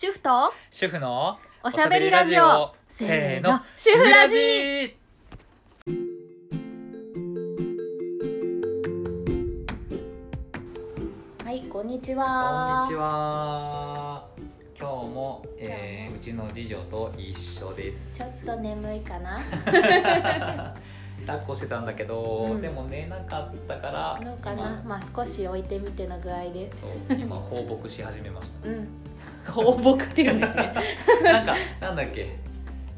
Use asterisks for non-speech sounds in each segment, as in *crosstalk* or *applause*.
主婦と主婦のおしゃべりラジオ。せーの。主婦ラジ。はいこんにちこはんにちは。今日も、えー、うちの次女と一緒です。ちょっと眠いかな。*laughs* 抱っこしてたんだけど、うん。でも寝なかったからどうかな。まあ少し置いてみての具合で。す今放牧し始めましうん放牧っていうんですね。た *laughs* なんかなんだっけ。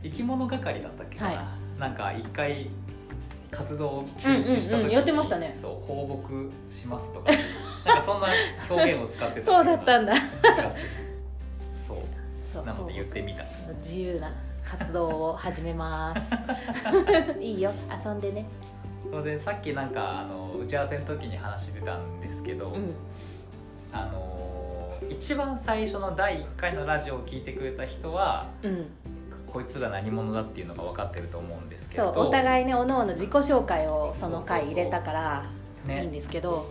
生き物係だったっけかな、はい。なんか一回活動を休止した時に、うんうんうんやってましたね。そう放牧しますとか。なんかそんな表現を使ってた *laughs* そうだったんだ。そう。そう。なので言ってみた。自由な活動を始めます。*laughs* いいよ。遊んでね。それでさっきなんかあの打ち合わせの時に話してたんですけど、うん。あの一番最初の第1回のラジオを聞いてくれた人はうん。こいつら何者だっていうのが分かってると思うんですけそどうお互いねおのおの自己紹介をその回入れたからいいんねですけど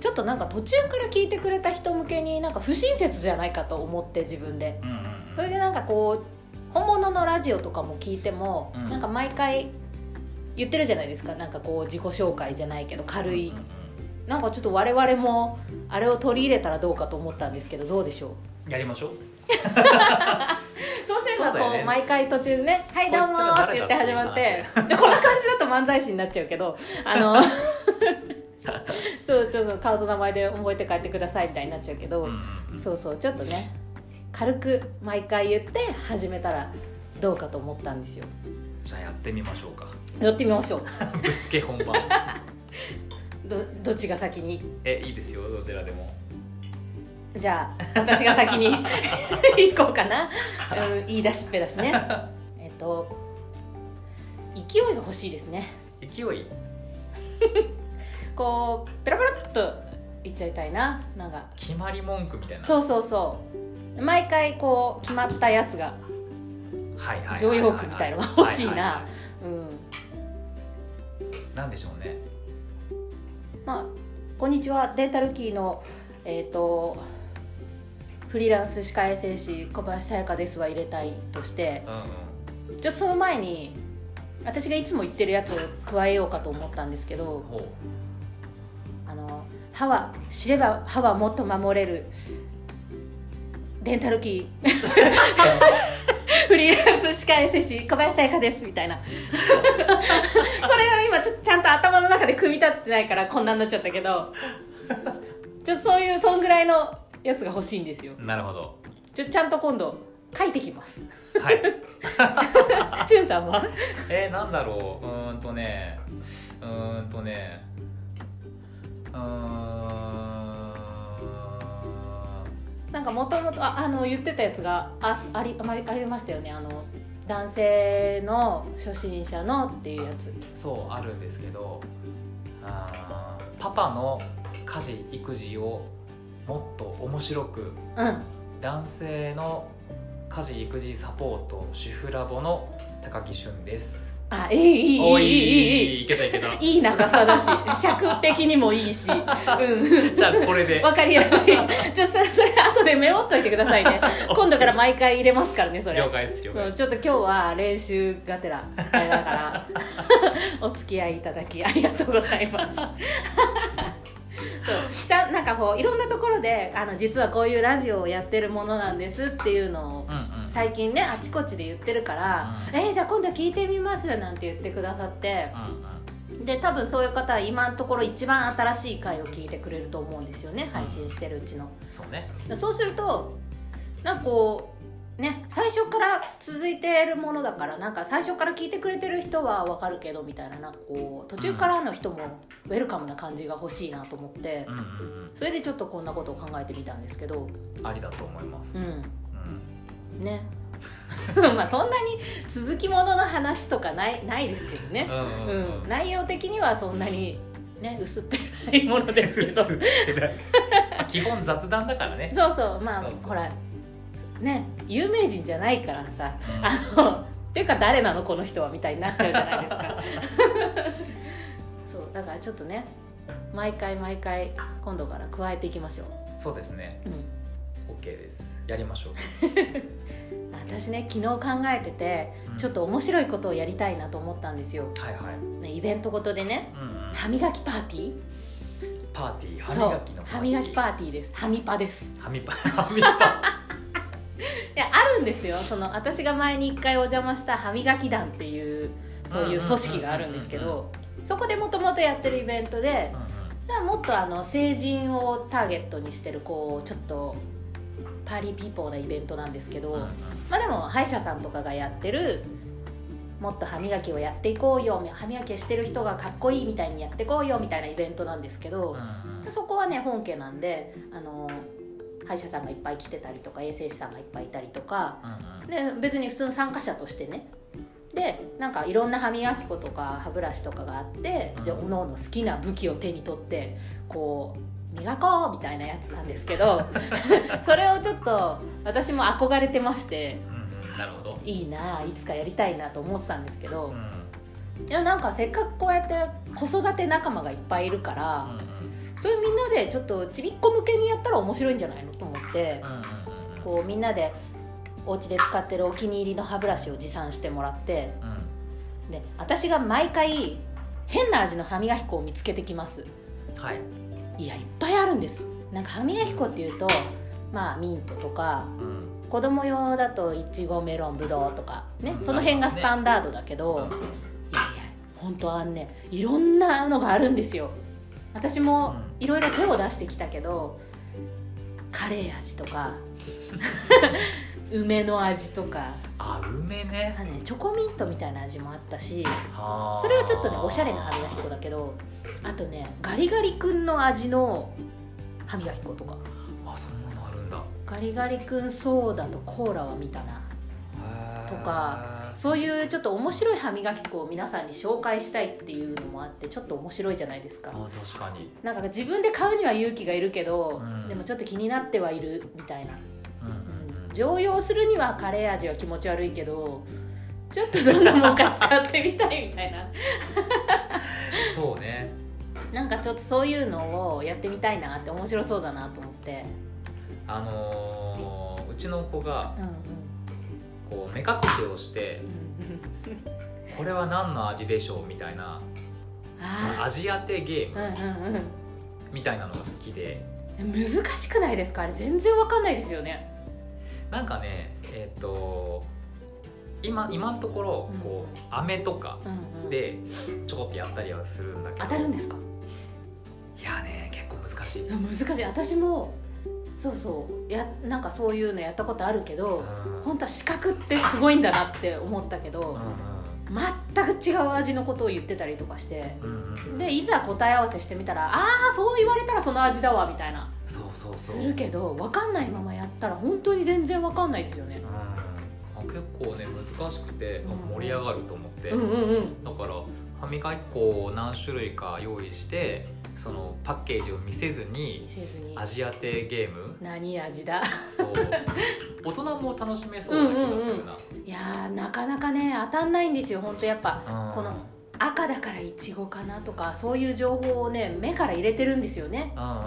ちょっとなんか途中から聞いてくれた人向けになんか不親切じゃないかと思って自分で。うんうんそれでなんかこう本物のラジオとかも聞いても、うん。なんか毎回言ってるじゃないですか。なんかこう自己紹介じゃないけど軽い、なんかちょっと我々もあれを取り入れたらどうかと思ったんですけどどうでしょう？うんやりましょう。そうすればこう、ね毎回途中でね「はいどうも」って言って始まって。誰でこんな感じだと漫才師になっちゃうけどあの *laughs* そうちょっと顔と名前で覚えて帰ってくださいみたいになっちゃうけど、そうそうちょっとね軽く毎回言って始めたらどうかと思ったんですよ。じゃあやってみましょうか。やってみましょう。*laughs* ぶっつけ本番 *laughs* どどっちが先に？えいいですよどちらでも。じゃあ私が先に *laughs* 行こうかな、うん、言い出しっぺだしね。*laughs* えっと勢いが欲しいですね。勢い？*laughs* こうペラペラっと言っちゃいたいな。なんか。決まり文句みたいな。そうそうそう。毎回こう決まったやつが常用句みたいのが欲しいな。うん。いなんでしょうねまあこんにちは。デンタルキーのえっ、とフリーランス歯科衛生士小林さやかですは入れたいとして。うんうん。ちょっとその前に私がいつも言ってるやつを加えようかと思ったんですけどあの歯は知れば歯はもっと守れるデンタルキー *laughs* フリーランス歯科衛生士小林さやかですみたいな。*laughs* それを今ちょちゃんと頭の中で組み立ててないからこんなになっちゃったけど。ちょっとそういうそんぐらいのやつが欲しいんですよ。なるほど。ちょちゃんと今度書いてきます。はい。しゅんさんは？えー、なんだろう。うーんとね。うーんとね。うーんなんかもともとあの言ってたやつがあありあありましたよね。あの男性の初心者のっていうやつ。そうあるんですけどあーパパの家事育児をもっと面白くうん。男性の家事育児サポート主婦ラボの高木俊ですあいいいいいおいいい。いいいいけたいけたいい長さだし尺的にもいいし。*laughs* うん。じゃあこれで。わかりやすい。ちょそれそれ後でメモっといてくださいね。*laughs* 今度から毎回入れますからねそれ。了解です了解です。そうちょっと今日は練習がてらあれだから。*laughs* お付き合いいただきありがとうございますそう。じゃあなんかこういろんなところであの実はこういうラジオをやってるものなんですっていうのをうんうん。最近ねあちこちで言ってるから「うん。えーじゃあ今度聞いてみます」なんて言ってくださってうんうん。で多分そういう方は今のところ一番新しい回を聞いてくれると思うんですよねん配信してるうちの。そうね。そうするとなんかこうね最初から続いてるものだからなんか最初から聞いてくれてる人はわかるけどみたいななんかこう途中からの人もウェルカムな感じが欲しいなと思ってうんうんそれでちょっとこんなことを考えてみたんですけど。うんありだと思います。ううん。んね。*laughs* まあそんなに続きものの話とかないないですけどね、うんううん。ん。内容的にはそんなにね薄っぺらいものですけど。*laughs* まあ基本雑談だからね。そうそう。まあほらね有名人じゃないからさうん。あのっていうか誰なのこの人はみたいになっちゃうじゃないですか。*laughs* そうだからちょっとね毎回毎回今度から加えていきましょう、そうですね。うん、OK です。やりましょう。*laughs* 私ね昨日考えててうん。ちょっと面白いことをやりたいなと思ったんですよ、はいはい、ね、イベントごとでねうんうん、歯磨きパーティー？パーティー？歯磨きの歯磨きパーティーです。歯ミパです。歯磨き歯磨きパいやあるんですよ。その私が前に一回お邪魔した歯磨き団っていうそういう組織があるんですけどそこでもともとやってるイベントでもっとあの成人をターゲットにしてるこうちょっとパーリーピーポーなイベントなんですけど、うんうん。まあでも歯医者さんとかがやってるもっと歯磨きをやっていこうよ歯磨きしてる人がかっこいいみたいにやっていこうよみたいなイベントなんですけど、うんうん。そこはね本家なんであの歯医者さんがいっぱい来てたりとか衛生士さんがいっぱいいたりとかうんうん。で別に普通の参加者としてね。でなんかいろんな歯磨き粉とか歯ブラシとかがあってでうん。おのおの好きな武器を手に取ってこう磨こうみたいなやつなんですけど *laughs* それをちょっと私も憧れてましてうんうんなるほど、いいないつかやりたいなと思ってたんですけどうん。うんいやなんかせっかくこうやって子育て仲間がいっぱいいるからそれみんなでちょっとちびっこ向けにやったら面白いんじゃないのと思ってこうみんなでお家で使ってるお気に入りの歯ブラシを持参してもらってうん。で私が毎回変な味の歯磨き粉を見つけてきます。はい、いやいっぱいあるんです。なんか歯磨き粉っていうとまあミントとかうん。子供用だといちごメロンぶどうとかねうん。その辺がスタンダードだけど、うんいやいや本当はねいろんなのがあるんですよ。私もうんいろいろ手を出してきたけどカレー味とか *laughs* 梅の味とか。あ梅ね。あのねチョコミントみたいな味もあったしはあ。それはちょっとねおしゃれな歯磨き粉だけどあとねガリガリ君の味の歯磨き粉とか。あそんなのあるんだ。ガリガリ君ソーダとコーラは見たな。とかそういうちょっと面白い歯磨き粉を皆さんに紹介したいっていうのもあってちょっと面白いじゃないですか。あ確かに。なんか自分で買うには勇気がいるけど、うん。でもちょっと気になってはいるみたいな、うんうんうん。常用するにはカレー味は気持ち悪いけどちょっとどんなもんか使ってみたいみたいな。そうね。なんかちょっとそういうのをやってみたいなって面白そうだなと思って。あのーうちの子がうんうんこう目隠しをしてうんこれは何の味でしょうみたいなそのあ味当てゲームーうんうん。みたいなのが好きで。うん難しくないですか？あれ全然わかんないですよね。なんかねえっ、と今今のところうん。こう飴とかうんうん。でちょこっとやったりはするんだけど。当たるんですか？いやね結構難しい、難しい。私もそうそう。やなんかそういうのやったことあるけどうん。本当は視覚ってすごいんだなって思ったけど、全く違う味のことを言ってたりとかして。うんうんうん。でいざ答え合わせしてみたらああそう言われたらその味だわみたいな。そうそうそう。するけど分かんないままやったら本当に全然分かんないですよね。うん。あ結構ね難しくてうん盛り上がると思って、だから歯磨き粉を何種類か用意してそのパッケージを見せずに見せずに。味当てゲーム。何味だ？そう。*laughs* 大人も楽しめそうな気がするな、いやーなかなかね当たんないんですよ本当やっぱ。うん。この赤だからいちごかなとかそういう情報をね目から入れてるんですよね。うんうんうん。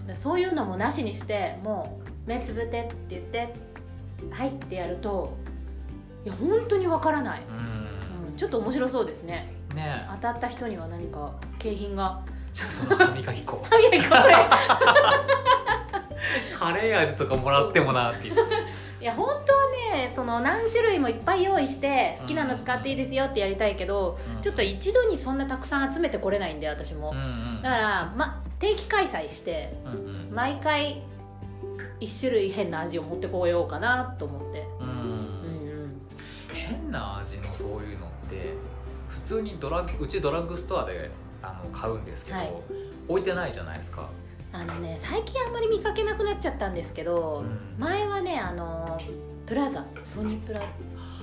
うん、でそういうのもなしにしてもう目つぶってって言って「はい」ってやるといや本当にわからない、うん。うん、ちょっと面白そうですねね。え当たった人には何か景品が。じゃあその歯磨き粉。*laughs* 歯磨き粉これ。*laughs* カレー味とかもらってもなって言っていや本当はねその何種類もいっぱい用意して好きなの使っていいですよってやりたいけど、ちょっと一度にそんなたくさん集めてこれないんで私も、うんうん。だから、ま、定期開催してうんうん。毎回1種類変な味を持ってこようかなと思って。うん。うんうん。変な味のそういうのって普通にドラッグうちドラッグストアであの買うんですけど、はい。置いてないじゃないですか、あのね最近あんまり見かけなくなっちゃったんですけど、うん。前はねあのプラザソニープラ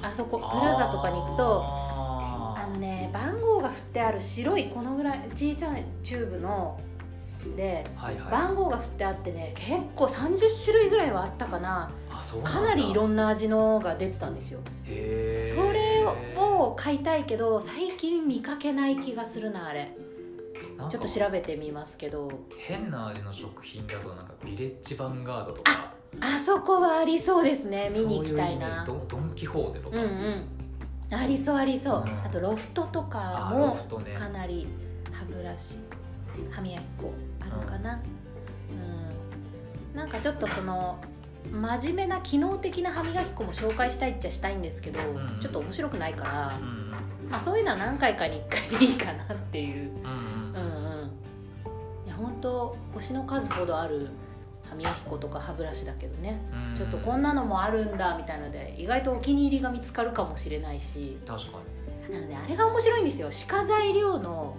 あそこプラザとかに行くとああのね番号が振ってある白いこのぐらい小さなチューブのでーはいはい。番号が振ってあってね結構30種類ぐらいはあったかな。かなりいろんな味のが出てたんですよ。へそれを買いたいけど最近見かけない気がするなあれ。ちょっと調べてみますけど。変な味の食品だとなんかビレッジヴァンガードとか。あそこはありそうですね。見に行きたいな。そういうドンキホーテとか、うんうん。ありそうありそう、うん。あとロフトとかもかなり歯ブラシ歯磨き粉あるかな。うん、なんかちょっとこの真面目な機能的な歯磨き粉も紹介したいっちゃしたいんですけど、んちょっと面白くないから、うんまあ、そういうのは何回かに1回でいいかなっていう。うんうん。うんうん。いや本当星の数ほどある歯磨き粉とか歯ブラシだけどね。うんちょっとこんなのもあるんだみたいので意外とお気に入りが見つかるかもしれないし。確かに。なのであれが面白いんですよ。歯科材料の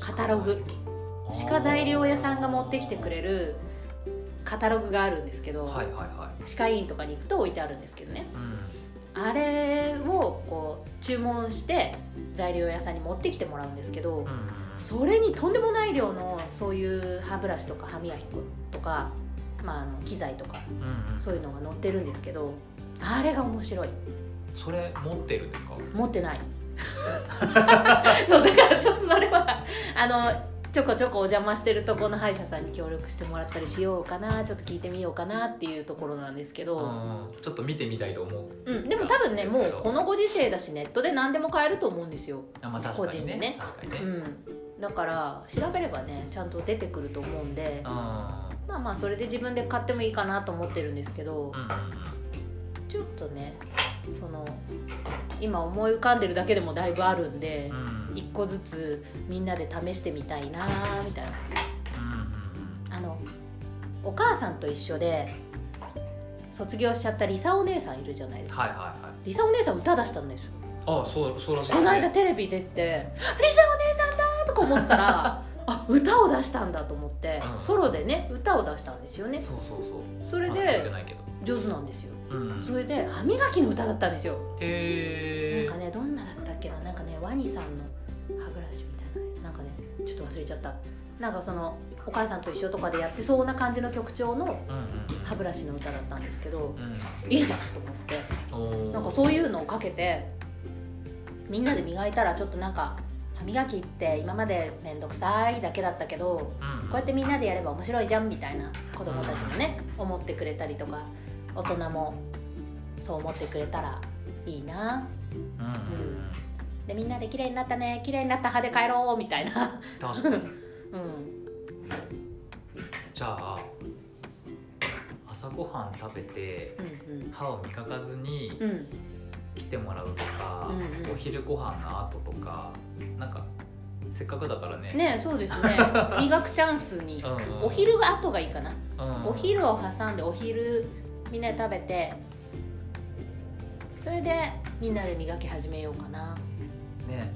カタログ。歯科材料屋さんが持ってきてくれるカタログがあるんですけど、はいはいはい。歯科医院とかに行くと置いてあるんですけどね。うん。あれをこう注文して材料屋さんに持ってきてもらうんですけど、うんそれにとんでもない量のそういう歯ブラシとか歯磨き粉とか、まあ、あの機材とかうんうん。そういうのが載ってるんですけどあれが面白い。それ持ってるんですか？持ってない。*laughs* そうだからちょっとそれはあのちょこちょこお邪魔してるとこの歯医者さんに協力してもらったりしようかなちょっと聞いてみようかなっていうところなんですけど、うんちょっと見てみたいと思う。うん、でも多分ねもうこのご時世だしネットで何でも買えると思うんですよ、あまあ確個人でね。確かにね。うん、だから調べればねちゃんと出てくると思うんで。うんまあまあそれで自分で買ってもいいかなと思ってるんですけど。ちょっとねその今思い浮かんでるだけでもだいぶあるんで。うんうん一個ずつみんなで試してみたいなみたいな。あのお母さんと一緒で卒業しちゃったリサお姉さんいるじゃないですか、はいはいはい。リサお姉さん歌出したんですよ。あそうそうらしいでこの間テレビ出て「リサお姉さんだ!」とか思ってたら *laughs* あ歌を出したんだと思って、うん。ソロでね歌を出したんですよね。そうそうそう。それで上手なんですよ。うん。それで歯磨きの歌だったんですよ。へえなんかねどんなだったっけななんかねワニさんのちょっと忘れちゃった。なんかそのお母さんと一緒とかでやってそうな感じの曲調のうんうん歯ブラシの歌だったんですけどうん。いいじゃんと思って。なんかそういうのをかけてみんなで磨いたらちょっとなんか歯磨きって今まで面倒くさいだけだったけどうんこうやってみんなでやれば面白いじゃんみたいな子供たちもね思ってくれたりとか大人もそう思ってくれたらいいな。うんうん。うんでみんなで綺麗になったね綺麗になった歯で帰ろうみたいな。確かに。うん。じゃあ朝ごはん食べてうん歯を磨かずにうん。うん来てもらうとか、うんうん。お昼ご飯の後とかなんかせっかくだからね。ねそうですね。*laughs* 磨くチャンスに。うんうん。お昼が後がいいかな。うん。お昼を挟んでお昼みんなで食べてそれでみんなで磨き始めようかなね。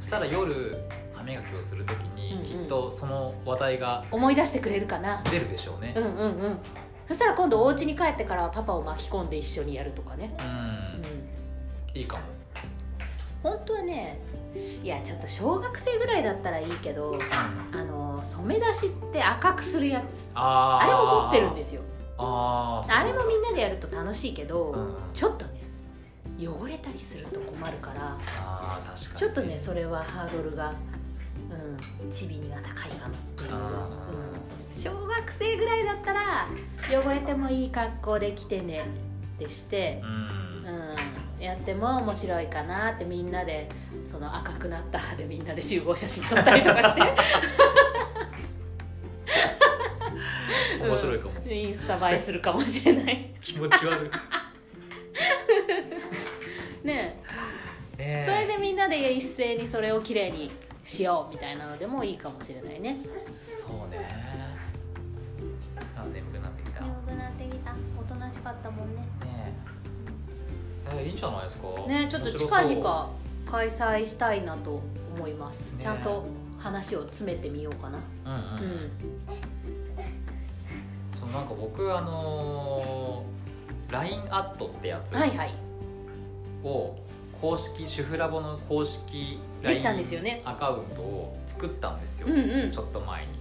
そしたら夜歯磨きをするときに、きっとその話題が思い出してくれるかな。出るでしょうね。うんうんうん。そしたら今度お家に帰ってからはパパを巻き込んで一緒にやるとかね。うん、うん。いいかも。本当はねいやちょっと小学生ぐらいだったらいいけどあの染め出しって赤くするやつ。あれも持ってるんですよ。あれもみんなでやると楽しいけど、うん。ちょっとね汚れたりすると困るからあー確かに。ちょっとねそれはハードルがうんチビには高いかなっていう、あうん、小学生ぐらいだったら汚れてもいい格好で来てねってしてう、ん。うん、やっても面白いかなってみんなでその赤くなった歯でみんなで集合写真撮ったりとかして。*laughs* 面白いかも、インスタ映えするかもしれない。*laughs* 気持ち悪いねねえ。それでみんなで一斉にそれをきれいにしようみたいなのでもいいかもしれないね。そうね。あ眠くなってきた。ね眠くなってきた。おとなしかったもんね。え。えーいいんじゃないですか？ねちょっと近々開催したいなと思います、ねちゃんと話を詰めてみようかな。うんうん、うん。そのなんか僕あのー LINE アットってやつ。はいはいを公式主婦ラボの公式 LINE アカウントを作ったんですよ、うんうん。ちょっと前に。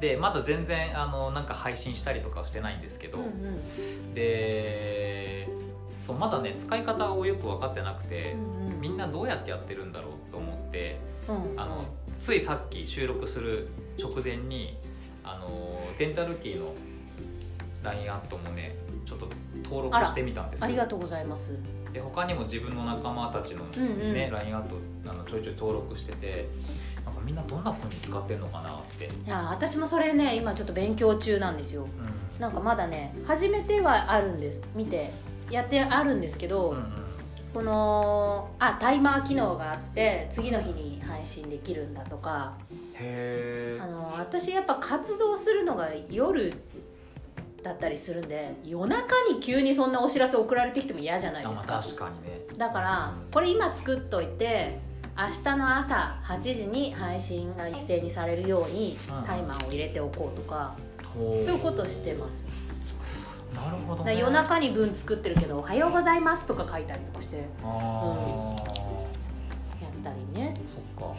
でまだ全然あのなんか配信したりとかはしてないんですけど、うんうん。でそうまだね使い方をよく分かってなくて、うんうん。みんなどうやってやってるんだろうと思ってうん。あのついさっき収録する直前にあのデンタルキーの LINE アットもねちょっと登録してみたんですよ。ありがとうございますで他にも自分の仲間たちのうんうん。ね、LINE アットあのちょいちょい登録しててなんかみんなどんな風に使ってんのかなって、いや私もそれね今ちょっと勉強中なんですよ。うなんかまだね始めてはあるんです。見てやってあるんですけど、んうんうん。このあタイマー機能があって次の日に配信できるんだとか。へえあの私やっぱ活動するのが夜だったりするんで夜中に急にそんなお知らせ送られてきても嫌じゃないあまあですか確かにね。だからうん。これ今作っといて明日の朝8時に配信が一斉にされるようにうん。タイマーを入れておこうとかそう。そういうことしてます。なるほど、ね、夜中に文作ってるけど「おはようございます」とか書いたりとかしてやああ、ったりね。そっか。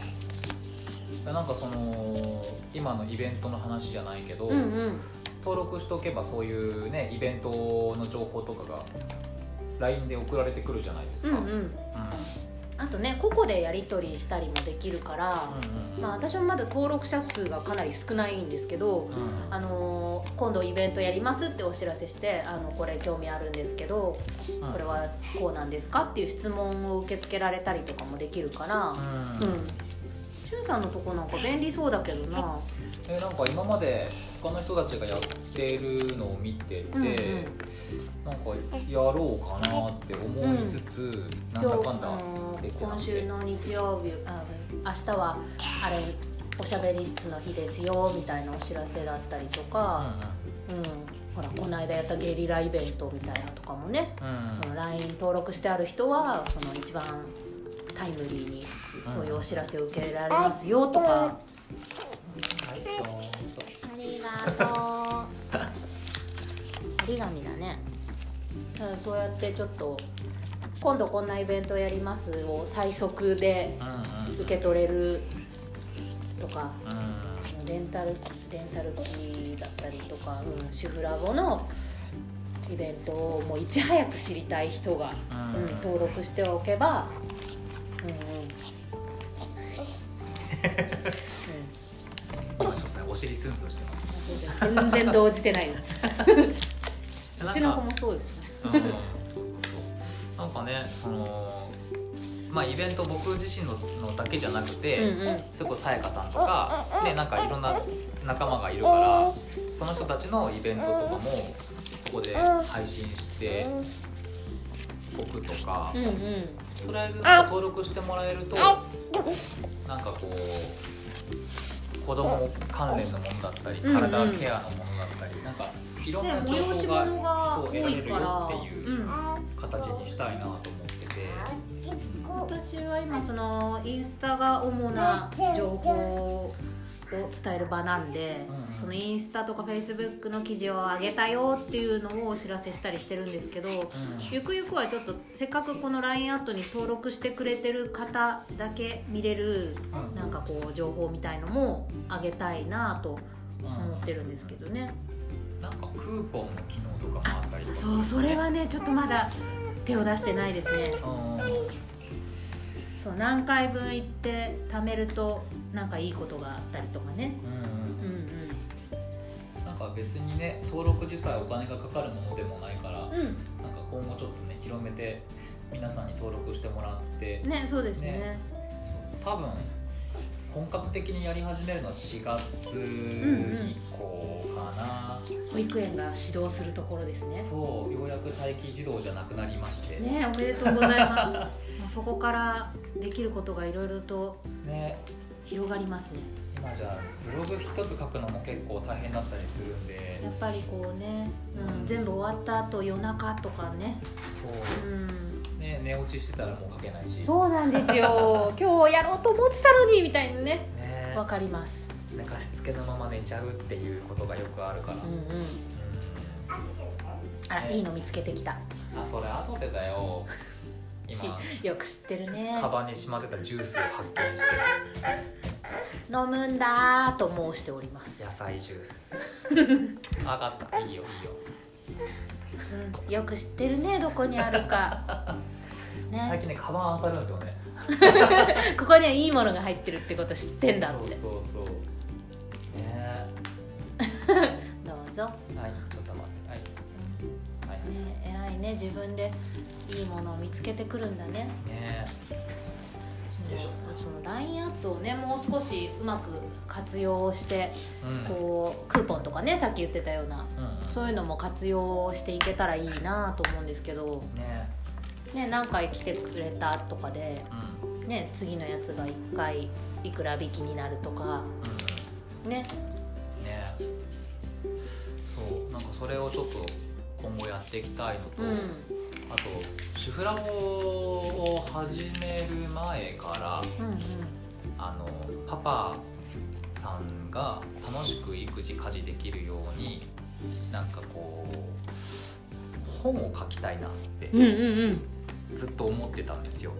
なんかその今のイベントの話じゃないけど、うんうん登録しておけばそういうねイベントの情報とかが LINE で送られてくるじゃないですか、うんうん。うん。あとね個々でやり取りしたりもできるから、うんうんまあ、私もまだ登録者数がかなり少ないんですけど、うん。あのー今度イベントやりますってお知らせしてあのこれ興味あるんですけどうん。これはこうなんですかっていう質問を受け付けられたりとかもできるからうん。うん。しゅんさんのとこなんか便利そうだけどな。えなんか今まで他の人たちがやってるのを見てて、うんうん。なんかやろうかなって思いつつ、なんだかんだあのーで今週の日曜日あ明日はあれおしゃべり室の日ですよみたいなお知らせだったりとか、うんほらこの間やったゲリライベントみたいなとかもね、うんうんその LINE 登録してある人はその一番タイムリーにそういうお知らせを受けられますよとか、はいあ折り紙だねだそうやってちょっと今度こんなイベントやりますを最速で受け取れるとかうんレンタルレンタル機だったりとか、うん、主婦ラボのイベントをもうい。ち早く知りたい。人が、うんうん、登録しておけば、うんうん今ちょっとお尻ツンツンしてます、全然動じてないの *laughs* うちの子ももそうですね。なんかねそのまあイベント僕自身ののだけじゃなくて、うんうん。それこそさやかさんとかでなんかいろんな仲間がいるからその人たちのイベントとかもそこで配信しておくとか、うんうん。とりあえず登録してもらえるとなんかこう子供関連のものだったりうんうん体ケアのものだったりなんかいろんねな情催し報が物がそう多得られるよっていううん。形にしたいなと思ってて。私は今そのインスタが主な情報を伝える場なんで、そのインスタとかフェイスブックの記事を上げたよっていうのをお知らせしたりしてるんですけど、うん。ゆくゆくはちょっとせっかくこの LINE アットに登録してくれてる方だけ見れるうん。なんかこう情報みたいのも上げたいなとうん思ってるんですけどね、なんかクーポンの機能とかもあったりとかするそうそれはねちょっとまだ手を出してないですね。うんそう何回分行って貯めるとなんかいいことがあったりとかね。うんうんうん。なんか別にね登録自体お金がかかるものでもないから、なんかうん今後ちょっとね広めて皆さんに登録してもらって、ねそうですね。ね多分本格的にやり始めるのは4月以降かな、保育園が指導するところですね。そうようやく待機児童じゃなくなりまして。ねおめでとうございます。ま *laughs* あそこからできることがいろいろとね。広がりますね。今じゃあブログ一つ書くのも結構大変だったりするんで。やっぱりこうね、うん、全部終わった後夜中とかね。そう。う、ん。ね、寝落ちしてたらもう書けないし。そうなんですよ。*laughs* 今日やろうと思ってたのにみたいなね。ね。わかります。寝かしつけのまま寝ちゃうっていうことがよくあるから、うんうん。うん。あらいいの見つけてきた。あそれ後でだよ *laughs* 今。よく知ってるね。カバンにしまってたジュースを発見して。飲むんだーと申しております、野菜ジュース。*laughs* 分かった。いいよいいよ。うん、よく知ってるねどこにあるか。*laughs* ね。最近ねカバン漁るんですよね。*laughs* ここにはいいものが入ってるってこと知ってんだって。そうそうそう。ねどうぞ。はいちょっと待って。はいね自分でいいものを見つけてくるんだね。ねその LINE アットをねもう少しうまく活用してうん。こうクーポンとかねさっき言ってたようなうんうん。そういうのも活用していけたらいいなと思うんですけど、ねね、何回来てくれたとかで、うん。うんね、次のやつが1回いくら引きになるとかうん。ね。ねそうなんかそれをちょっと今後やっていきたいのと、うん。あとシュフラボを始める前からうんうん。あのパパさんが楽しく育児家事できるようになんかこう本を書きたいなってうんうんうん。ずっと思ってたんですよ。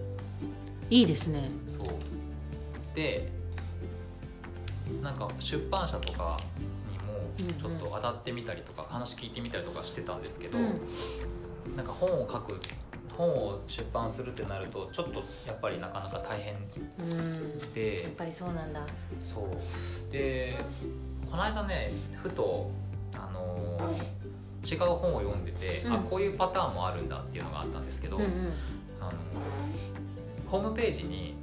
いいですね。そう。でなんか出版社とかちょっと当たってみたりとか、話聞いてみたりとかしてたんですけど、うん。なんか本を書く本を出版するってなるとちょっとやっぱりなかなか大変うん。やっでぱりそうなんだ。そう。でこの間ねふとあのー違う本を読んでて、うん。あこういうパターンもあるんだっていうのがあったんですけど、うんうん。あのホームページに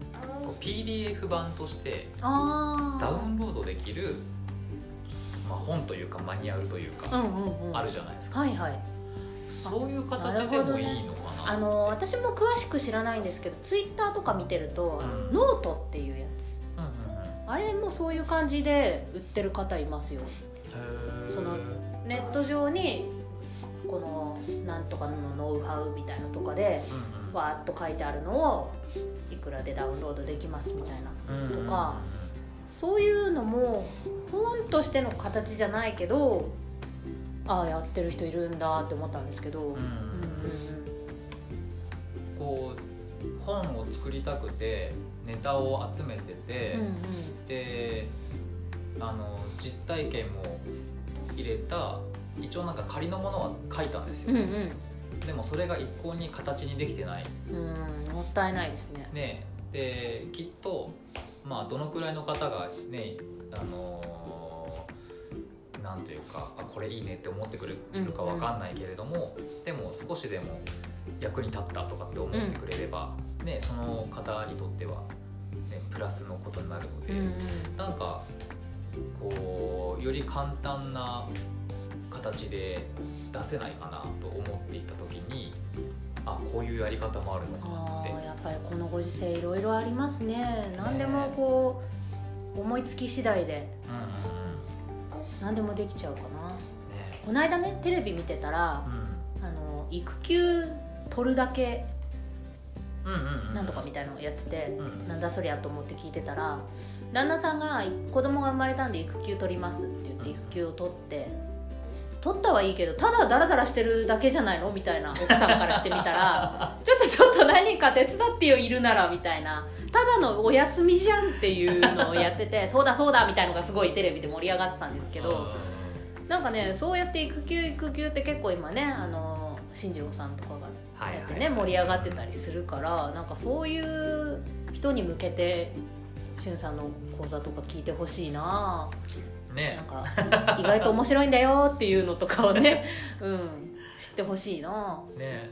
こう PDF 版としてあダウンロードできる、まあ、本というかマニュアルというか、あうんうんうん。あるじゃないですか、はいはい。そういう形でもいいのかなあの私も詳しく知らないんですけどツイッターとか見てると、うん。ノートっていうやつ。うんうんうん。あれもそういう感じで売ってる方いますよ。そのネット上にこのなんとかのノウハウみたいのとかでうんうん。わーっと書いてあるのをいくらでダウンロードできますみたいなうんうんうん。とかそういうのも本としての形じゃないけどああやってる人いるんだって思ったんですけど、うん。うんうんこう本を作りたくてネタを集めてて、うんうん。であの実体験も入れた一応なんか仮のものは書いたんですよ、うんうん。でもそれが一向に形にできてない。うんもったいないですね。ねできっとまあどのくらいの方がねあのーなんというかあこれいいねって思ってくれるかわかんないけれども、でも少しでも役に立ったとかって思ってくれれば、ねその方にとっては、ね、プラスのことになるので、うんうんなんかこうより簡単な形で出せないかなと思っていた時にあこういうやり方もあるのかぱりこのご時世いろいろありますね。何でもこう思いつき次第で。何でもできちゃうかな。ねこの間ねテレビ見てたらうん。あの育休取るだけなんとかみたいなのをやってて、うんなんだそりゃと思って聞いてたら旦那さんが子供が生まれたんで育休取りますって言って育休を取って取ったはいいけどただダラダラしてるだけじゃないの？みたいな奥さんからしてみたらちょっとちょっと何か手伝ってよいるならみたいなただのお休みじゃんっていうのをやってて *laughs* そうだそうだみたいのがすごいテレビで盛り上がってたんですけど。なんかねそうやって育休育休って結構今ねあの進次郎さんとかがはいやってね盛り上がってたりするからなんかそういう人に向けてしゅんさんの講座とか聞いてほしいなね。なんか意外と面白いんだよっていうのとかをね、*laughs* うん、知ってほしいな。ね。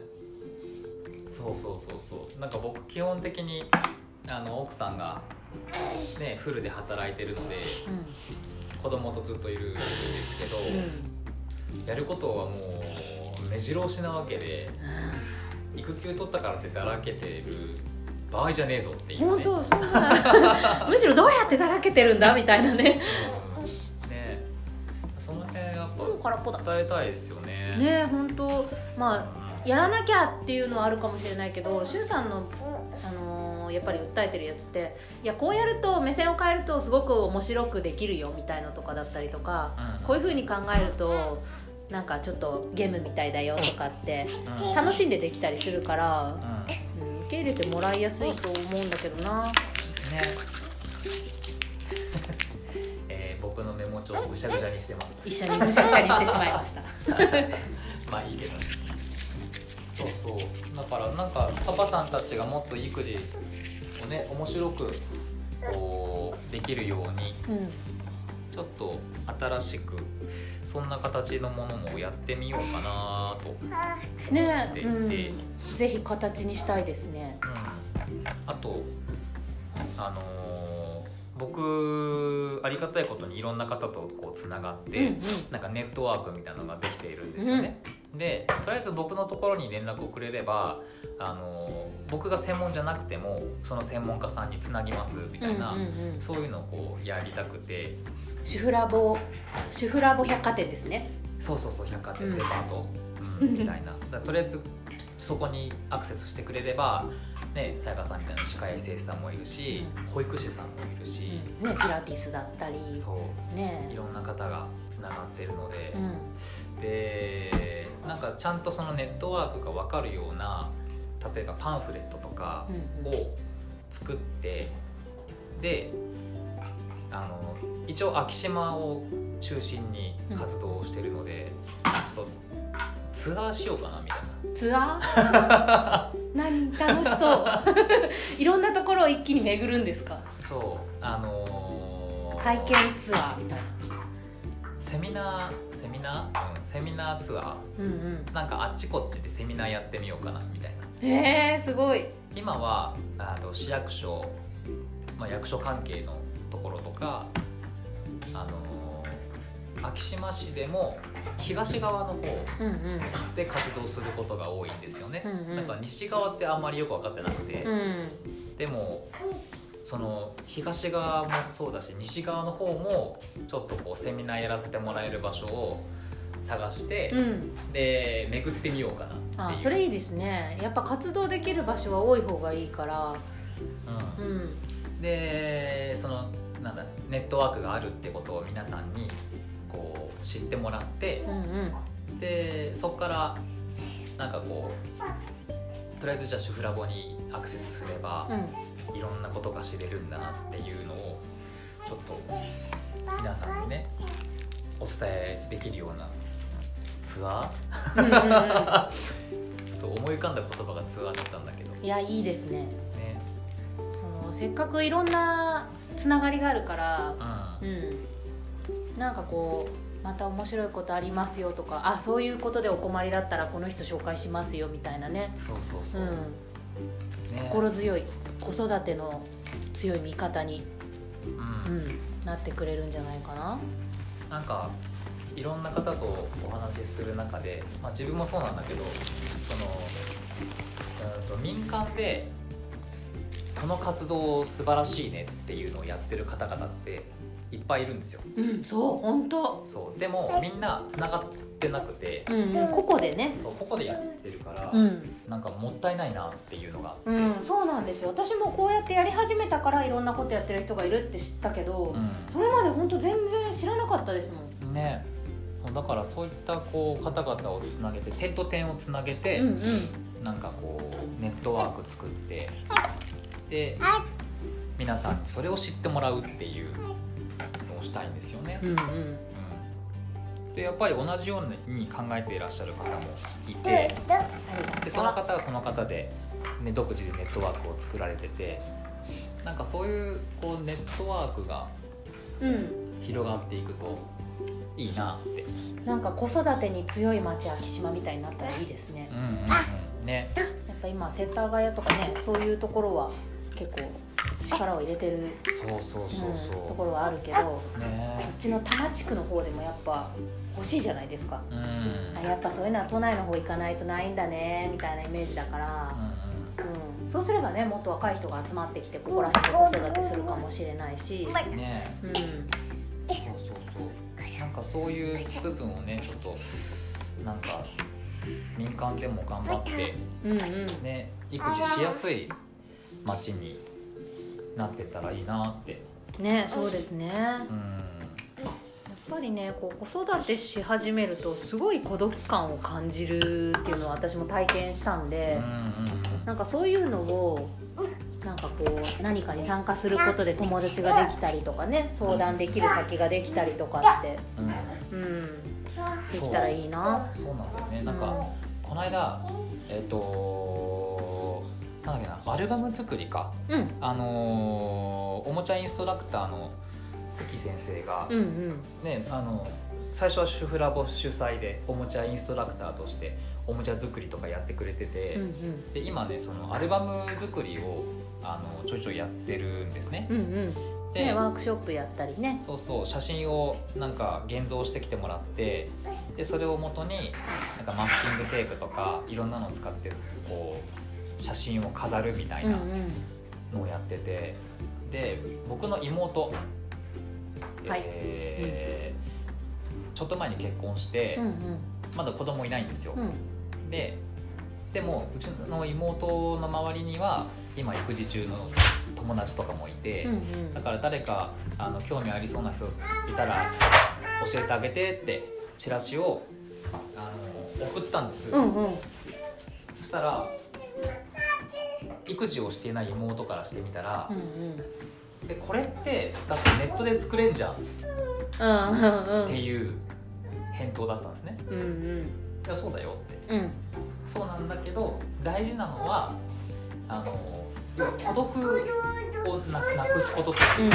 そうそうそうそう。なんか僕基本的にあの奥さんがねフルで働いてるのでう子供とずっといるんですけど、ん、うん、やることはもう目白押しなわけで育休取ったからってだらけてる場合じゃねえぞっていうね。本当そうだ。*laughs* むしろどうやってだらけてるんだみたいなねもう空っぽだぱ伝えたいですよね。ね本当。まあうん。やらなきゃっていうのはあるかもしれないけどしゅんさんの、あのーやっぱり訴えてるやつっていやこうやると目線を変えるとすごく面白くできるよみたいのとかだったりとかうん。こういうふうに考えるとなんかちょっとゲームみたいだよとかってうん。楽しんでできたりするから、うん。うん、受け入れてもらいやすいと思うんだけどな。ね。えー僕のメモ帳をぐしゃぐしゃにしてます。一緒にぐしゃぐしゃにしてしまいました。*laughs* まあいいけど。そうそう。だからなんかパパさんたちがもっと育児をね面白くこうできるようにうん。ちょっと新しくそんな形のものもやってみようかなとね思っていて、うん、ぜひ形にしたいですね。うん。あとあのー僕ありがたいことにいろんな方とこうつながって、うんうん。なんかネットワークみたいなのができているんですよね。でとりあえず僕のところに連絡をくれれば、あのー僕が専門じゃなくてもその専門家さんにつなぎますみたいな、うんうんうん。そういうのをこうやりたくて。主婦ラボ主婦ラボ百貨店ですね。そうそうそう百貨店うん。デパート、うんみたいな。とりあえずそこにアクセスしてくれればねさやかさんみたいな歯科衛生士さんもいるし、保育士さんもいるし、ねピラティスだったりそう。いねろんな方がつながってるので。う、ん。でなんかちゃんとそのネットワークが分かるような例えばパンフレットとかうんうん。を作ってであの一応昭島を中心に活動をしてるので、ちょっとツアーしようかなみたいな。ツアー？*laughs* 何楽しそう。*laughs* いろんなところを一気に巡るんですか？そうあのー体験ツアーみたいな。セミナーセミナー、うん、セミナーツアうんうん。ーなんかあっちこっちでセミナーやってみようかなみたいな。へえすごい。今はあと市役所、まあ、役所関係のところとかあのー昭島市でも東側の方で活動することが多いんですよね、うんうん。なんか西側ってあんまりよく分かってなくて、うん。でもその東側もそうだし西側の方もちょっとこうセミナーやらせてもらえる場所を探して、うん。で巡ってみようかなっていう。あそれいいですね。やっぱ活動できる場所は多い方がいいから。ううんん、でそのなんだネットワークがあるってことを皆さんにこう知ってもらってうんうん。でそこからなんかこうとりあえずじゃあ主婦ラボにアクセスすれば、うん。いろんなことが知れるんだなっていうのをちょっと皆さんにねお伝えできるようなツアうんうん *laughs* そう思い浮かんだ言葉がツアーだったんだけど。ねいやいいですね。そのせっかくいろんなつながりがあるからううんなんかこうまた面白いことありますよとかあそういうことでお困りだったらこの人紹介しますよみたいなね。んそうそうそう。う、ん。ね。心強い子育ての強い味方に、ううんん、なってくれるんじゃないかな。なんかいろんな方とお話しする中で、まあ、自分もそうなんだけどそのうんと民間でこの活動素晴らしいねっていうのをやってる方々っていっぱいいるんですよ。うんそう本当。そうでもみんなつながってなくて。うん。うん。個々でね。そうここでやってるから、うん。なんかもったいないなっていうのがあって、うん、そうなんですよ。私もこうやってやり始めたからいろんなことやってる人がいるって知ったけど、それまで本当全然知らなかったですもん。うんねだからそういったこう方々をつなげて点と点をつなげて、うんうん。なんかこうネットワーク作ってで皆さんにそれを知ってもらうっていう。のをしたいんですよね。うんうん。うん。でやっぱり同じように考えていらっしゃる方もいて。でその方はその方で、ね、独自でネットワークを作られてて。なんかそういうこうネットワークがうん。広がっていくといいなって。なんか子育てに強い町昭島みたいになったらいいですね。うんうんうん、ね。やっぱ今セッターガヤとかねそういうところは結構力を入れてる、そうそうそうう。んとこそろはあるけど。ねっちの多摩地区の方でもやっぱ欲しいじゃないですか、うん。あやっぱそういうのは都内の方行かないとないんだねみたいなイメージだから、うんうん、そうすればねもっと若い人が集まってきてここら辺で子育てするかもしれないし、うんねうん、そうそうそう。なんかそういう部分をねちょっとなんか民間でも頑張ってうんうん。ね育児しやすい街になってったらいいなって。ねそうですね。やっうんぱりねこう子育てし始めるとすごい孤独感を感じるっていうのを私も体験したんで、なんかそういうのをなんかこう何かに参加することで友達ができたりとかね相談できる先ができたりとかって、うん。うん。う。ん、できたらいいな。そうなんだよね。なんか、この間えっ、となんだっけなアルバム作りか。うん。あのーおもちゃインストラクターの月先生が、うんうん。ねあの最初は主婦ラボ主催でおもちゃインストラクターとしておもちゃ作りとかやってくれてて、うんうん。で今ねそのアルバム作りをあのちょいちょいやってるんですね。うんうん。で、ねワークショップやったりね。そうそう写真をなんか現像してきてもらってでそれを元になんかマスキングテープとかいろんなのを使ってこう写真を飾るみたいうんうなん。のをやっててで僕の妹、はい。えーちょっと前に結婚して、うんまだ子供いないんですよ、うんうん。ででもうちの妹の周りには今育児中の友達とかもいて、うんうん。だから誰かあの興味ありそうな人いたら教えてあげてってチラシをあの送ったんです、うんうん。そしたら育児をしていない妹からしてみたらう、んうん。でこれってだってネットで作れんじゃん。っうんうん。ていう返答だったんですね、うんうん。いやそうだよって。うん。そうなんだけど大事なのはあの孤独をななくすこととう。ん。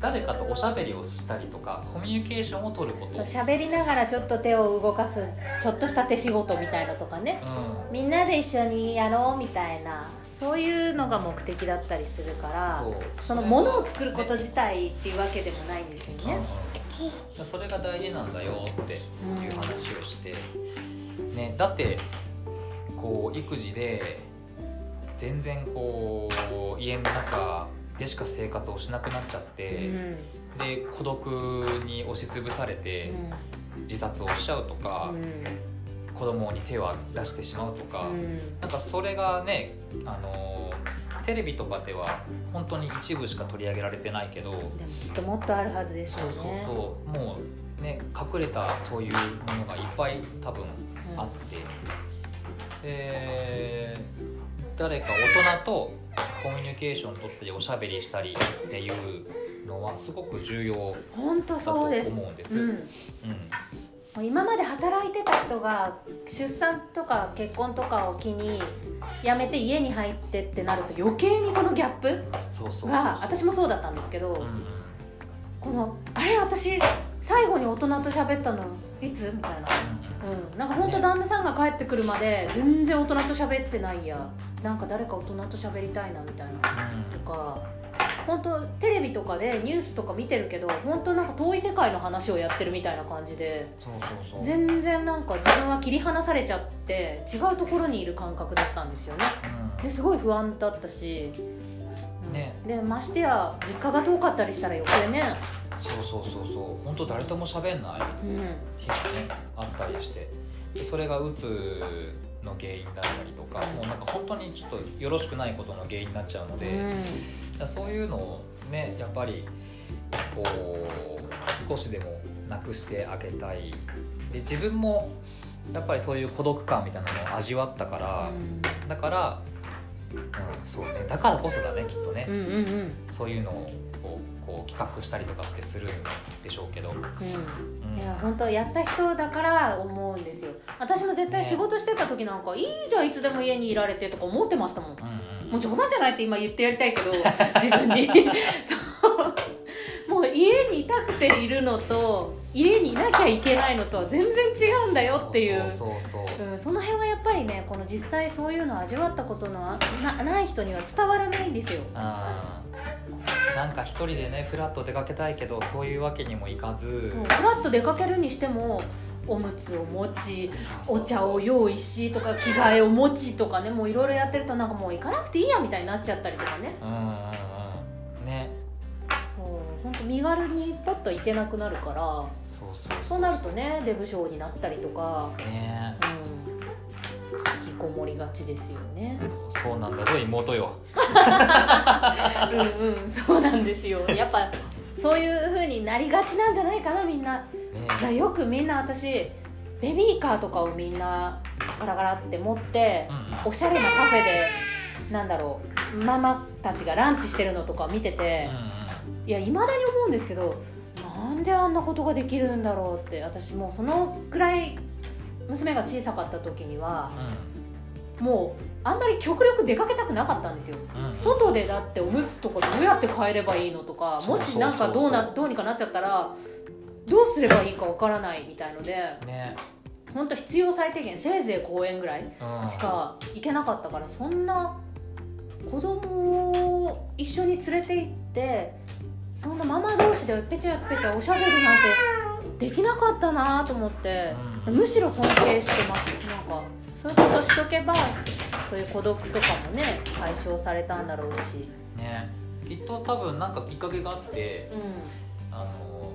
誰かとおしゃべりをしたりとかコミュニケーションを取ること、うん、喋りながらちょっと手を動かすちょっとした手仕事みたいのとかね。みんなで一緒にやろうみたいなそういうのが目的だったりするからそのものを作ること自体っていうわけでもないんですよね。うん。うんそれが大事なんだよっていう話をして、ね、だってこう育児で全然こう家の中でしか生活をしなくなっちゃっうて、ん。で孤独に押しつぶされて自殺をしちゃうとか、子供に手を出してしまうとか、うんなんかそれがねあのテレビとかでは本当に一部しか取り上げられてないけど、でもきっともっとあるはずですよそうそうね。そうもうね隠れたそういうものがいっぱい多分うんあって、で誰か大人とコミュニケーション取ったりおしゃべりしたりっていうのはすごく重要だと思。うんです。うんうんもう今まで働いてた人が出産とか結婚とかを機に辞めて家に入ってってなると余計にそのギャップが私もそうだったんですけど、このあれ私最後に大人と喋ったのいつ？みたいな、うんうん、なんか本当旦那さんが帰ってくるまで全然大人と喋ってないや。なんか誰か大人と喋りたいなみたいな。とか本当テレビとかでニュースとか見てるけど本当なんか遠い世界の話をやってるみたいな感じでそうそうそう。全然なんか自分は切り離されちゃって違うところにいる感覚だったんですよね。うん。ですごい不安だったし、うん。ね。でましてや実家が遠かったりしたら余計ね、そうそうそうそう。本当誰とも喋んないうん、日がねあったりして。でそれがうつの原因だったりとかもうなんか本当にちょっとよろしくないことの原因になっちゃうので、だからそういうのをねやっぱりこう少しでもなくしてあげたい。で自分もやっぱりそういう孤独感みたいなのを味わったから、だから、うん、そうね。だからこそだねきっとね、うんうんうん。うんそういうのをこう企画したりとかってするんでしょうけど、うん。うん。いや本当やった人だから思うんですよ。私も絶対仕事してた時なんか、いいじゃんいつでも家にいられてとか思ってましたもんうんうんもう冗談じゃないって今言ってやりたいけど *laughs* 自分に。そう。もう家にいたくているのと家にいなきゃいけないのとは全然違うんだよっていう。そうそうそう。そううん、その辺はやっぱりねこの実際そういうのを味わったことのあなない人には伝わらないんですよ。なんか一人でねフラッと出かけたいけどそういうわけにもいかず。フラッと出かけるにしてもおむつを持ちお茶を用意しとか着替えを持ちとかねもういろいろやってるとなんかもう行かなくていいやみたいになっちゃったりとかね。うんうんうん。ね。そう。本当身軽にポッと行けなくなるから。そうそう。そうなるとねデブ症になったりとか、ね。うん、引きこもりがちですよね。そうなんだぞ妹よ。*laughs* うんうん。そうなんですよ。やっぱそういう風になりがちなんじゃないかなみんな。よくみんな私ベビーカーとかをみんなガラガラって持ってうんうん。おしゃれなカフェでなんだろうママたちがランチしてるのとか見てていやいまだに思うんですけどなんであんなことができるんだろうって私もうそのくらい娘が小さかった時にはもうあんまり極力出かけたくなかったんですよ。うん。うん外でだっておむつとかどうやって変えればいいのとかもしなんかどうなどうにかなっちゃったらどうすればいいかわからないみたいのでね。本当必要最低限せいぜい公園ぐらいうん。しか行けなかったからそんな子供を一緒に連れて行ってそんなママ同士でペチャペチャおしゃべりなんてできなかったなと思って、うん。むしろ尊敬してます。なんかそういうことしとけばそういう孤独とかもね解消されたんだろうし、ね。きっと多分なんかきっかけがあってうあの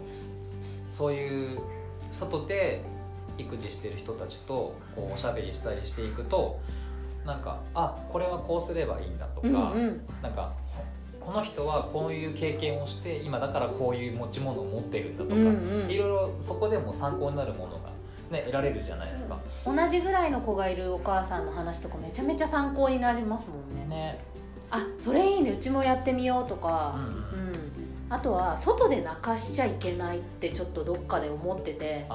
そういう外で育児してる人たちとこうおしゃべりしたりしていくとなんかあこれはこうすればいいんだとか、ん、うんうん。なんかこの人はこういう経験をして今だからこういう持ち物を持ってるんだとか、うんうん。いろいろそこでも参考になるものが、ね、得られるじゃないですか。同じぐらいの子がいるお母さんの話とかめちゃめちゃ参考になりますもんね。ね。あそれいいね。うちもやってみようとうん。か、うん。あとは外で泣かしちゃいけないってちょっとどっかで思ってて。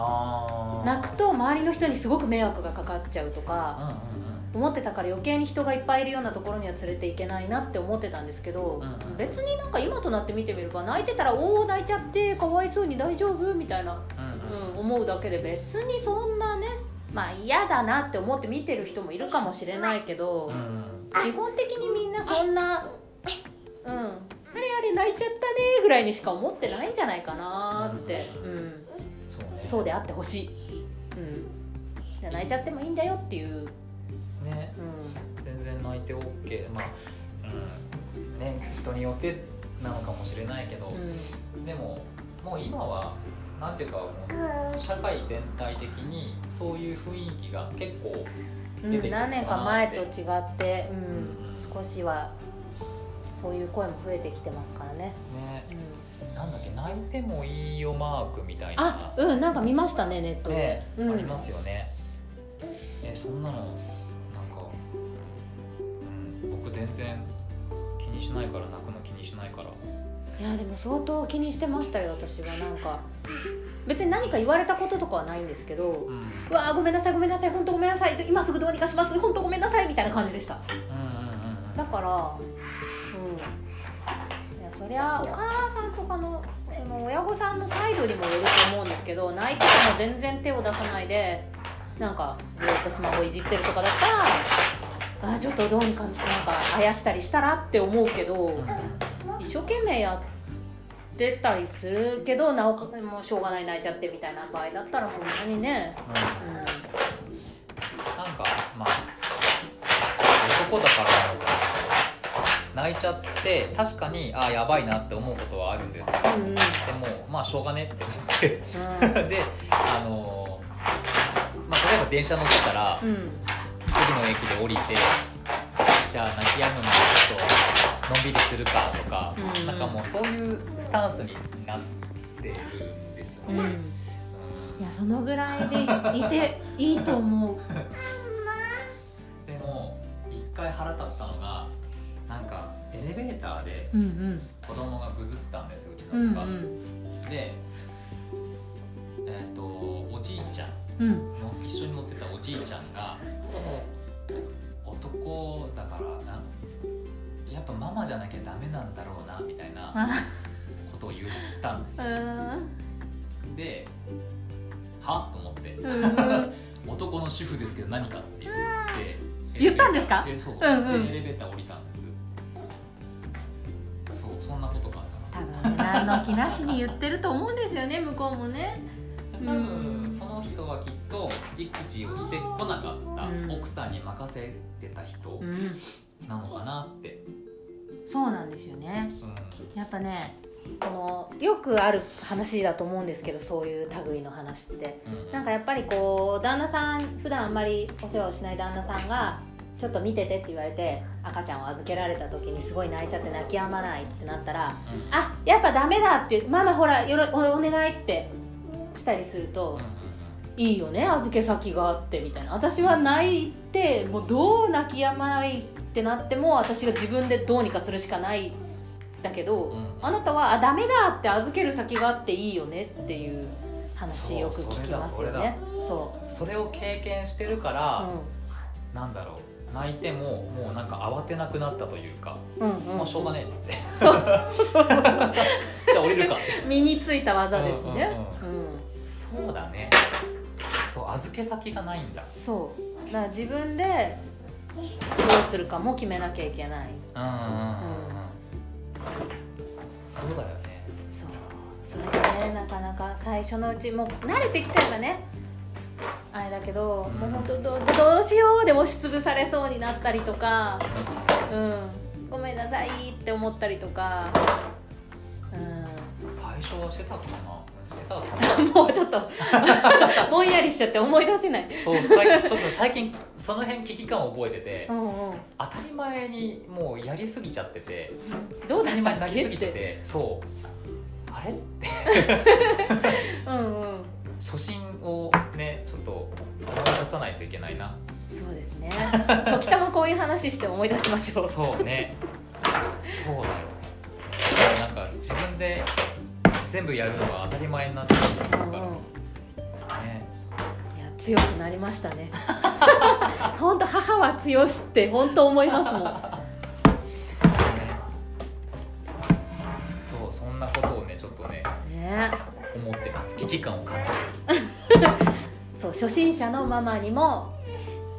泣くと周りの人にすごく迷惑がかかっちゃうとうんかうん。思ってたから余計に人がいっぱいいるようなところには連れていけないなって思ってたんですけど、うんうん別になんか今となって見てみれば泣いてたら「おお泣いちゃってかわいそうに大丈夫?」みたいな、うん思うだけで別にそんなねまあ嫌だなって思って見てる人もいるかもしれないけど、うん。基本的にみんなそんなうんあれあれ泣いちゃったねぐらいにしか思ってないんじゃないかなって、うん、そうであってほしい、うん、じゃあ泣いちゃってもいいんだよっていう、ね。うん、全然泣いて OK まあうん。ね人によってなのかもしれないけど、うでももう今はなんていうかもう社会全体的にそういう雰囲気が結構んうん、出てきた何年か前と違って、うんうん。少しはそういう声も増えてきてますからね、ね。うん、なんだっけ泣いてもいいよマークみたいな。あうんなんか見ましたねネットで、ね、うん、ありますよね。えそんなのなんか、うん、僕全然気にしないから泣くの気にしないからいやでも相当気にしてましたよ私はなんか。別に何か言われたこととかはないんですけど、うん。うわーごめんなさいごめんなさい本当ごめんなさい今すぐどうにかします本当ごめんなさいみたいな感じでした。うんうんだからう。んいやそりゃお母さんとかのその親御さんの態度にもよると思うんですけど泣いてても全然手を出さないでなんかずっとスマホいじってるとかだったらあちょっとどうにかなんかあやしたりしたらって思うけど、うんうん一生懸命やってたりするけどなおかつもうしょうがない泣いちゃってみたいな場合だったらそんなにね、うんうなんかまあ男だからなのかな泣いちゃって確かにあやばいなって思うことはあるんですけど、んうんうん。でもまあしょうがねって思って *laughs* であのまあ例えば電車乗ってたらうん。うん次の駅で降りてじゃあ泣き止むのにちょっとのんびりするかとか、うん。うんなんかもうそういうスタンスになってるんですようん、ね。いやそのぐらいでいて *laughs* いいと思う。でも一回腹立ったのがなんかエレベーターでうんうん。子供がぐずったんですうちうんの子が。でえっ、とおじいちゃん。うん。一緒に乗ってたおじいちゃんが男だからなやっぱママじゃなきゃダメなんだろうなみたいなあ。ことを言ったんですうよん。ではと思って。うん。*laughs* 男の主婦ですけど何かって言って言ったんですか？えそう、うんうん。でエレベーター降りたんです。そうそんなことがあったな。多分何の気なしに言ってると思うんですよね向こうもね。多分その人はきっと育児をしてこなかった、うん。奥さんに任せてた人うん。なのかなって、そうなんですよね。うん。やっぱねこのよくある話だと思うんですけどそういう類の話って。うん。なんかやっぱりこう旦那さん普段あんまりお世話をしない旦那さんがちょっと見ててって言われて赤ちゃんを預けられた時にすごい泣いちゃって泣き止まないってなったらうん。あやっぱダメだってママほらよろおお願いってしたりすると、いいよね預け先があってみたいな。私は泣いてもうどう泣き止まないってなっても私が自分でどうにかするしかないだけど、うん。あなたはあダメだって預ける先があっていいよねっていう話よく聞きますよね。そそれを経験してるから、なんだろう泣いてももうなんか慌てなくなったというか、うんうんもうしょうがねえっつって。そう。そうそうじゃあ降りるか。身についた技ですね、うんうん。うん。そうだね。そう預け先がないんだ。そう。だから自分でどうするかも決めなきゃいけない。うんうんうんうん。そうだよね。そう。それがねなかなか最初のうちもう慣れてきちゃえばね。あれだけど、うん。もう本当どうどうしようで押しつぶされそうになったりとか。うん。ごめんなさいって思ったりとか。う最初はしてたかな *laughs* もうちょっと *laughs* ぼんやりしちゃって思い出せない。そう最ちょっと最近その辺危機感を覚えててうんうん。当たり前にもうやりすぎちゃっててどう当たり前になりすぎてっててそう。あれって。*laughs* うんうん。初心をねちょっと思い出さないといけないな。そうですね。時たまこういう話して思い出しましょう。そうね。そうだよ。なんか自分で全部やるのが当たり前になってるから。ね。いや強くなりましたね。*laughs* 本当母は強しって本当思いますもん。ね。そうそんなことをねちょっとねね。思ってます。危機感を感じ *laughs* そう初心者のママにも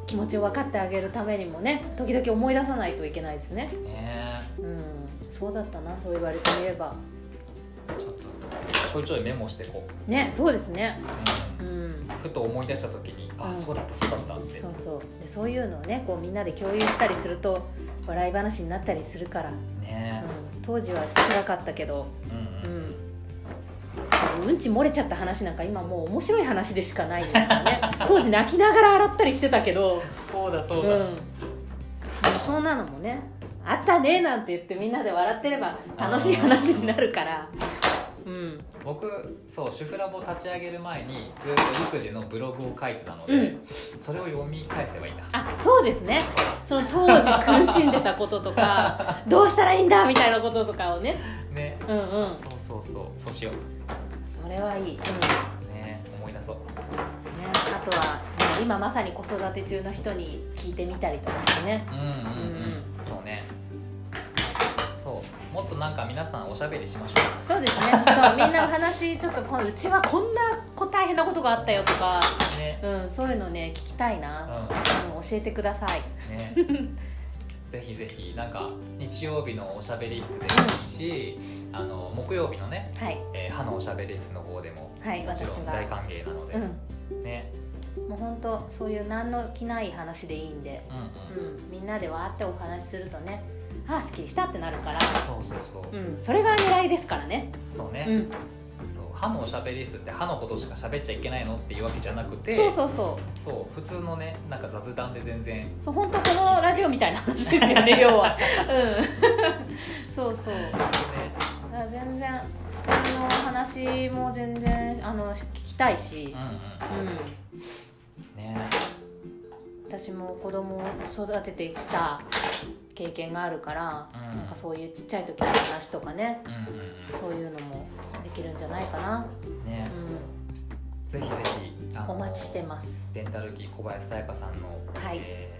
気持ちを分かってあげるためにもね時々思い出さないといけないですね。るね。うん。そうだったなそう言われてみればちょっとちょいちょいメモしてこう、ねそうですね。うん。うん。ふと思い出した時にあ、うん。そうだったそうだったって。そうそう。でそういうのをねこうみんなで共有したりすると笑い話になったりするから、ね。うん、当時は辛かったけど。うんうんうん。うん。ち漏れちゃった話なんか今もう面白い話でしかないですからね。*laughs* 当時泣きながら洗ったりしてたけど。そうだそううだ、ん、でもそんなのもねあったねなんて言ってみんなで笑ってれば楽しい話になるからうん。僕そう主婦ラボ立ち上げる前にずっと育児のブログを書いてたので、うん。それを読み返せばいいんだ。あそうですね。その当時苦しんでたこととか *laughs* どうしたらいいんだみたいなこととかをね。ね。うんうん。そうそうそう。そうしよう。それはいい、うん。ね、ね思い出そう。あとは、ね今まさに子育て中の人に聞いてみたりとかしてね。うんうんうん、うんそうねそうもっとなんか皆さんおしゃべりしましょそうですね。そうみんなお話ちょっとこううちはこんなこ大変なことがあったよとか、うね。うん、そういうのね聞きたいな、ううん、教えてください。んね。*laughs* ぜひぜひなんか日曜日のおしゃべり室でもいいしあの木曜日のね、はい。えー歯のおしゃべり室の方でもはいもちろん大歓迎なので、うん。ね。もう本当そういう何の気ない話でいいんで、うんうん、うん、みんなでわーってお話しするとねああすっきりしたってなるから、そうそうそう、うん、それが狙いですからね、そうね、うん、そう。歯のおしゃべり室って歯のことしか喋っちゃいけないのっていうわけじゃなくてそうそうそう。そう。普通のねなんか雑談で全然。そう本当このラジオみたいな話ですよね *laughs* 要は。うん。*laughs* そうそう。ね。だから全然普通の話も全然あの聞きたいし。うん、うん。うん、ね。私も子供を育ててきた経験があるから、うん。なんかそういうちっちゃい時の話とかねうんうんそういうのもできるんじゃないかな、うん。ねうぜひぜひお待ちしてます。デンタルキー小林さやかさんの、はい。えー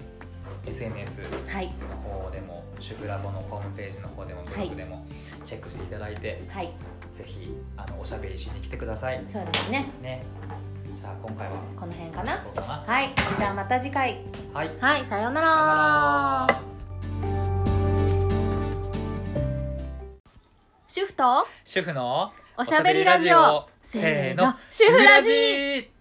SNS はい。の方でも主婦ラボのホームページの方でもブログでもチェックしていただいて、はい。ぜひあのおしゃべりしに来てください。そうですね。ね。じゃあ今回はこの辺かな。かな。はい。じゃあまた次回。はい。はい。さようなら主婦と主婦のおしゃべりラジオ。せーの。主婦ラジ